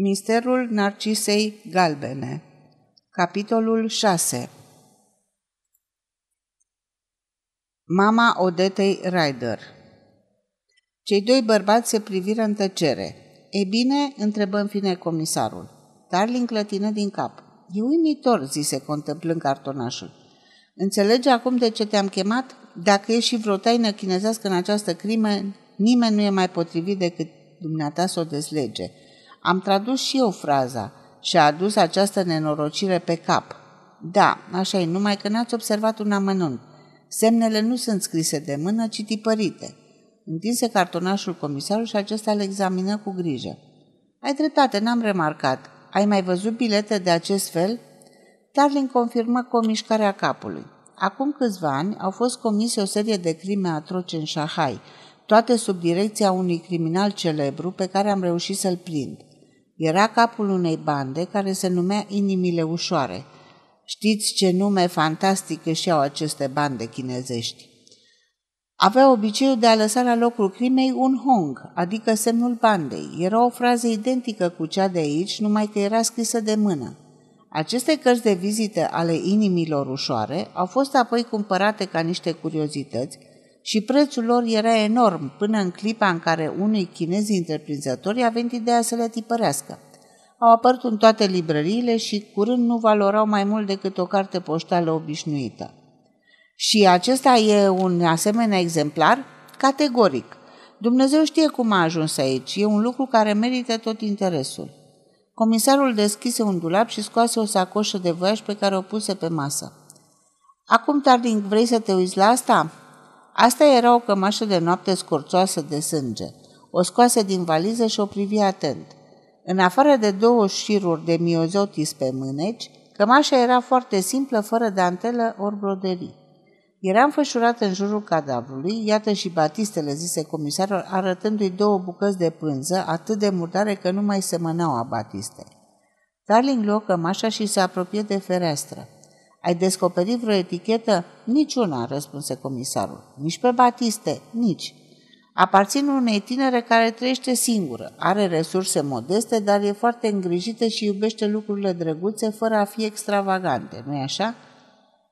Misterul Narcisei Galbene Capitolul 6 Mama Odetei Ryder Cei doi bărbați se priviră în tăcere. E bine?" întrebă în fine comisarul. Darling clătină din cap. E uimitor," zise contemplând cartonașul. Înțelegi acum de ce te-am chemat? Dacă e și vreo taină chinezească în această crimă, nimeni nu e mai potrivit decât dumneata să o deslege." Am tradus și eu fraza și a adus această nenorocire pe cap. Da, așa e, numai că n-ați observat un amănunt. Semnele nu sunt scrise de mână, ci tipărite. Întinse cartonașul comisarul și acesta îl examină cu grijă. Ai dreptate, n-am remarcat. Ai mai văzut bilete de acest fel? Darling confirmă cu o mișcare a capului. Acum câțiva ani au fost comise o serie de crime atroce în Shanghai, toate sub direcția unui criminal celebru pe care am reușit să-l prind. Era capul unei bande care se numea Inimile Ușoare. Știți ce nume fantastic își iau aceste bande chinezești? Avea obiceiul de a lăsa la locul crimei un hong, adică semnul bandei. Era o frază identică cu cea de aici, numai că era scrisă de mână. Aceste cărți de vizită ale inimilor ușoare au fost apoi cumpărate ca niște curiozități și prețul lor era enorm până în clipa în care unui chinez întreprinzător i-a venit ideea să le tipărească. Au apărut în toate librăriile și curând nu valorau mai mult decât o carte poștală obișnuită. Și acesta e un asemenea exemplar? Categoric. Dumnezeu știe cum a ajuns aici. E un lucru care merită tot interesul. Comisarul deschise un dulap și scoase o sacoșă de voiaj pe care o puse pe masă. Acum, Tarding, vrei să te uiți la asta?" Asta era o cămașă de noapte scorțoasă de sânge. O scoase din valiză și o privi atent. În afară de două șiruri de miozotis pe mâneci, cămașa era foarte simplă, fără dantelă ori broderii. Era înfășurată în jurul cadavrului, iată și batistele, zise comisarul, arătându-i două bucăți de pânză, atât de murdare că nu mai semănau a batiste. Darling luă cămașa și se apropie de fereastră. Ai descoperit vreo etichetă? Niciuna, răspunse comisarul. Nici pe Batiste, nici. Aparțin unei tinere care trăiește singură, are resurse modeste, dar e foarte îngrijită și iubește lucrurile drăguțe fără a fi extravagante, nu-i așa?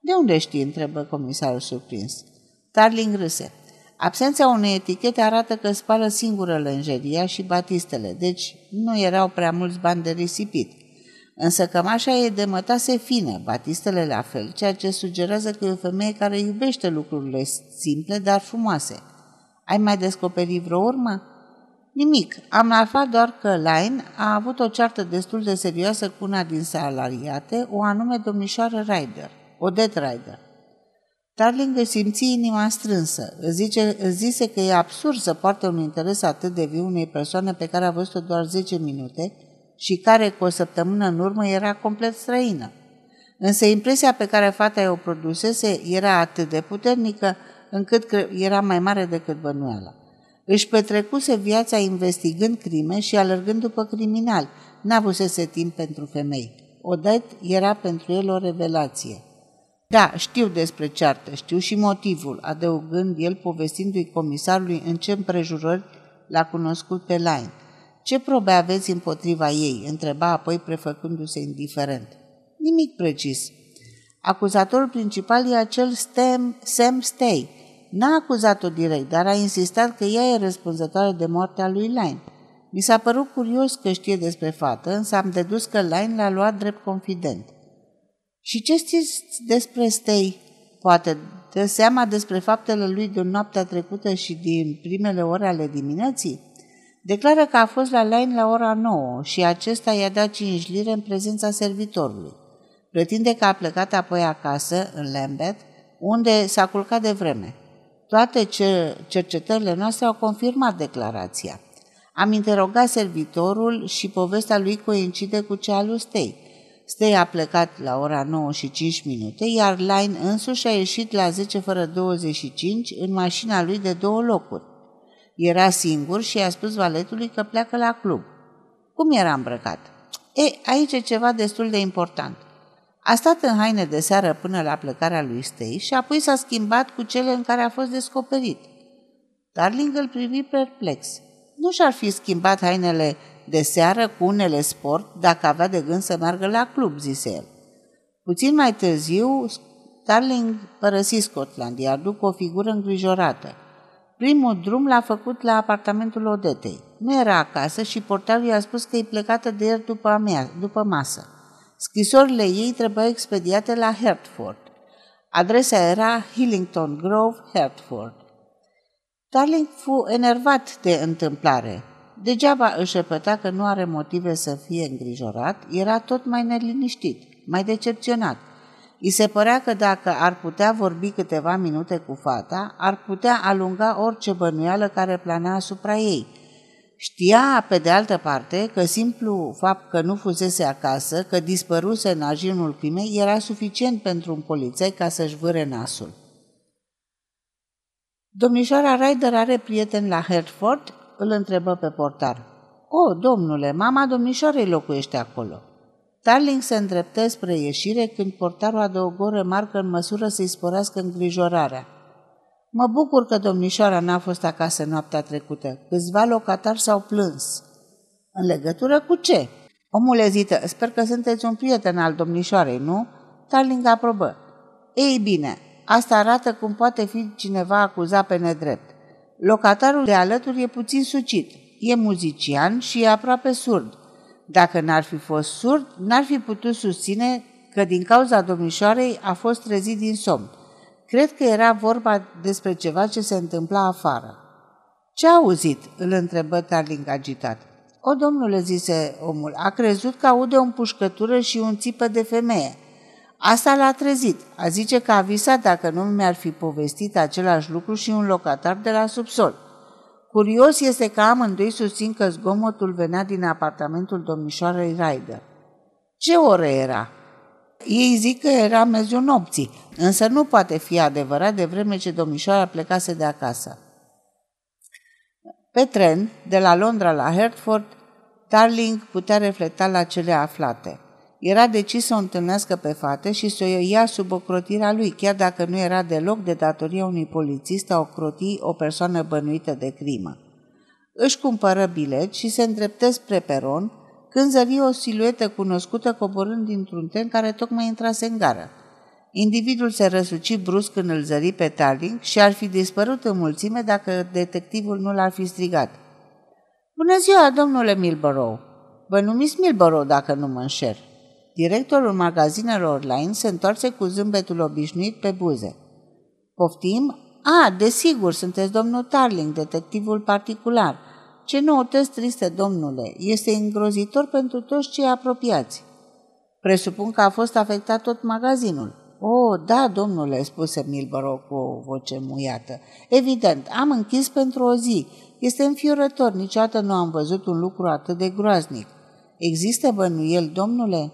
De unde știi? întrebă comisarul surprins. Tarling râse. Absența unei etichete arată că spală singură lenjeria și batistele, deci nu erau prea mulți bani de risipit. Însă cămașa e de mătase fină, batistele la fel, ceea ce sugerează că e o femeie care iubește lucrurile simple, dar frumoase. Ai mai descoperit vreo urmă? Nimic. Am aflat doar că Line a avut o ceartă destul de serioasă cu una din salariate, o anume domnișoară Ryder, Odette Ryder. Darling își simți inima strânsă. Îți, zice, îți zise că e absurd să poarte un interes atât de viu unei persoane pe care a văzut-o doar 10 minute și care cu o săptămână în urmă era complet străină. Însă impresia pe care fata o produsese era atât de puternică încât era mai mare decât bănuiala. Își petrecuse viața investigând crime și alergând după criminali. N-avusese timp pentru femei. Odette era pentru el o revelație. Da, știu despre ceartă, știu și motivul, adăugând el povestindu-i comisarului în ce împrejurări l-a cunoscut pe Line. Ce probe aveți împotriva ei?" întreba apoi prefăcându-se indiferent. Nimic precis. Acuzatorul principal e acel Stem, Sam Stay. N-a acuzat-o direct, dar a insistat că ea e răspunzătoare de moartea lui Line. Mi s-a părut curios că știe despre fată, însă am dedus că Line l-a luat drept confident. Și ce știți despre Stay? Poate dă seama despre faptele lui din noaptea trecută și din primele ore ale dimineții? Declară că a fost la Line la ora 9 și acesta i-a dat 5 lire în prezența servitorului. Pretinde că a plecat apoi acasă, în Lambeth, unde s-a culcat de vreme. Toate cercetările noastre au confirmat declarația. Am interogat servitorul și povestea lui coincide cu cea lui Stei. Stei a plecat la ora 9 și 5 minute, iar Line însuși a ieșit la 10 fără 25 în mașina lui de două locuri. Era singur și i-a spus valetului că pleacă la club. Cum era îmbrăcat? E, aici e ceva destul de important. A stat în haine de seară până la plecarea lui Stei și apoi s-a schimbat cu cele în care a fost descoperit. Darling îl privi perplex. Nu și-ar fi schimbat hainele de seară cu unele sport dacă avea de gând să meargă la club, zise el. Puțin mai târziu, Starling părăsi Scotland, iar după o figură îngrijorată. Primul drum l-a făcut la apartamentul Odetei. Nu era acasă și portarul i-a spus că e plecată de ieri după, amea, după masă. Scrisorile ei trebuiau expediate la Hertford. Adresa era Hillington Grove, Hertford. Darling fu enervat de întâmplare. Degeaba își repeta că nu are motive să fie îngrijorat, era tot mai neliniștit, mai decepționat. I se părea că dacă ar putea vorbi câteva minute cu fata, ar putea alunga orice bănuială care planea asupra ei. Știa, pe de altă parte, că simplu fapt că nu fusese acasă, că dispăruse în ajinul crimei, era suficient pentru un polițai ca să-și vâre nasul. Domnișoara Ryder are prieten la Hertford? Îl întrebă pe portar. O, domnule, mama domnișoarei locuiește acolo. Darling se îndreptă spre ieșire când portarul adăugă o remarcă în măsură să-i sporească îngrijorarea. Mă bucur că domnișoara n-a fost acasă noaptea trecută. Câțiva locatari s-au plâns. În legătură cu ce? Omul ezită. Sper că sunteți un prieten al domnișoarei, nu? Darling aprobă. Ei bine, asta arată cum poate fi cineva acuzat pe nedrept. Locatarul de alături e puțin sucit. E muzician și e aproape surd. Dacă n-ar fi fost surd, n-ar fi putut susține că din cauza domnișoarei a fost trezit din somn. Cred că era vorba despre ceva ce se întâmpla afară. Ce a auzit?" îl întrebă Tarling agitat. O, domnule," zise omul, a crezut că aude o împușcătură și un țipă de femeie. Asta l-a trezit. A zice că a visat dacă nu mi-ar fi povestit același lucru și un locatar de la subsol. Curios este că amândoi susțin că zgomotul venea din apartamentul domnișoarei Ryder. Ce oră era? Ei zic că era mezul nopții, însă nu poate fi adevărat de vreme ce domnișoara plecase de acasă. Pe tren, de la Londra la Hertford, Darling putea reflecta la cele aflate. Era decis să o întâlnească pe fată și să o ia sub ocrotirea lui, chiar dacă nu era deloc de datoria unui polițist a ocroti o persoană bănuită de crimă. Își cumpără bilet și se îndreptă spre peron, când zări o siluetă cunoscută coborând dintr-un tren care tocmai intrase în gară. Individul se răsuci brusc când îl zări pe Tarling și ar fi dispărut în mulțime dacă detectivul nu l-ar fi strigat. Bună ziua, domnule Milborough! Vă numiți Milborough dacă nu mă înșer. Directorul magazinelor online se întoarce cu zâmbetul obișnuit pe buze. Poftim? A, desigur, sunteți domnul Tarling, detectivul particular. Ce noutăți triste, domnule, este îngrozitor pentru toți cei apropiați. Presupun că a fost afectat tot magazinul. O, oh, da, domnule, spuse Milborough cu o voce muiată. Evident, am închis pentru o zi. Este înfiorător, niciodată nu am văzut un lucru atât de groaznic. Există bănuiel, domnule?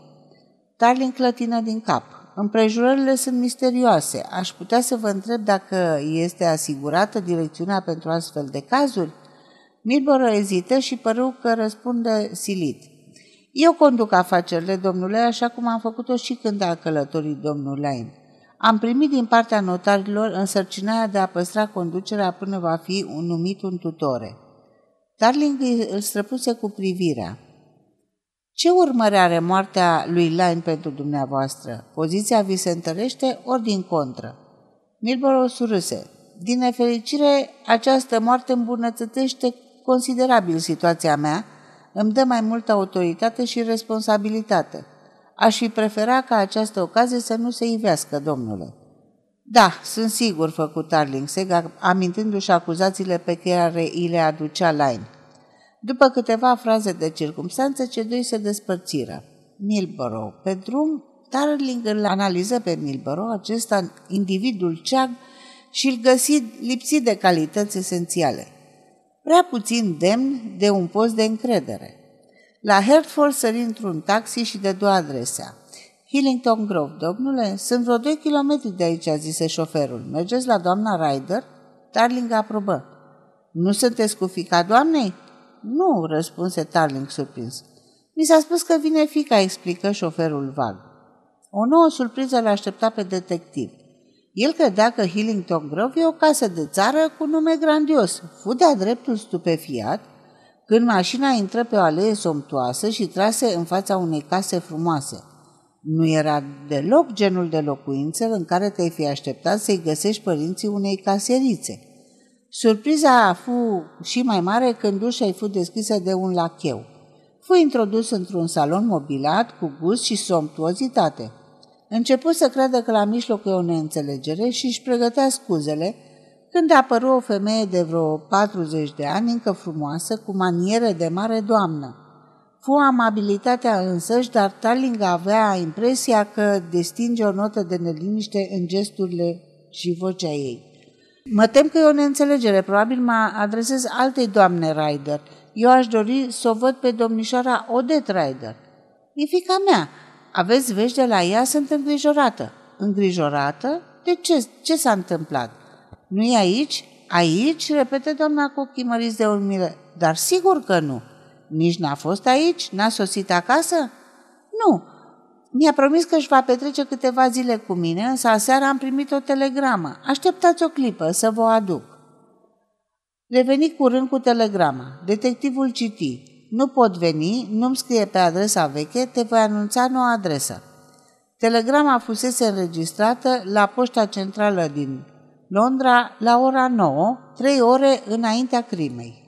Darling clătină din cap. Împrejurările sunt misterioase. Aș putea să vă întreb dacă este asigurată direcțiunea pentru astfel de cazuri? Milboro ezită și păru că răspunde silit. Eu conduc afacerile, domnule, așa cum am făcut-o și când a călătorit domnul Lane. Am primit din partea notarilor însărcinarea de a păstra conducerea până va fi un numit un tutore. Darling îl străpuse cu privirea. Ce urmări are moartea lui Line pentru dumneavoastră? Poziția vi se întărește ori din contră? Milborough surâse. Din nefericire, această moarte îmbunătățește considerabil situația mea, îmi dă mai multă autoritate și responsabilitate. Aș fi prefera ca această ocazie să nu se ivească, domnule. Da, sunt sigur, făcut Arlingseg, amintindu-și acuzațiile pe care îi le aducea Line. După câteva fraze de circumstanță, cei doi se despărțiră. Milborough. Pe drum, Darling îl analiză pe Milborough, acesta individul ceag, și îl găsi lipsit de calități esențiale. Prea puțin demn de un post de încredere. La Hertford sări într-un taxi și de două adresea. Hillington Grove, domnule, sunt vreo doi kilometri de aici, zise șoferul. Mergeți la doamna Ryder? Darling aprobă. Nu sunteți cu fica doamnei? Nu, răspunse Tarling surprins. Mi s-a spus că vine fica, explică șoferul vag. O nouă surpriză l aștepta pe detectiv. El credea că Hillington Grove e o casă de țară cu nume grandios. Fu de-a dreptul stupefiat când mașina intră pe o alee somptuoasă și trase în fața unei case frumoase. Nu era deloc genul de locuință în care te-ai fi așteptat să-i găsești părinții unei caserițe. Surpriza a fu și mai mare când ușa ai fost deschisă de un lacheu. Fu introdus într-un salon mobilat cu gust și somptuozitate. Început să creadă că la mijloc e o neînțelegere și își pregătea scuzele, când apăru o femeie de vreo 40 de ani, încă frumoasă, cu maniere de mare doamnă. Fu amabilitatea însăși, dar Tarling avea impresia că distinge o notă de neliniște în gesturile și vocea ei. Mă tem că e o neînțelegere, probabil mă adresez altei doamne Ryder. Eu aș dori să o văd pe domnișoara Odette Ryder. E fica mea. Aveți vești de la ea? Sunt îngrijorată. Îngrijorată? De ce? Ce s-a întâmplat? nu e aici? Aici? Repete doamna cu ochii măriți de urmire. Dar sigur că nu. Nici n-a fost aici? N-a sosit acasă? Nu. Mi-a promis că își va petrece câteva zile cu mine, însă aseară am primit o telegramă. Așteptați o clipă să vă o aduc. Reveni curând cu telegrama. Detectivul citi. Nu pot veni, nu-mi scrie pe adresa veche, te voi anunța noua adresă. Telegrama fusese înregistrată la poșta centrală din Londra la ora 9, trei ore înaintea crimei.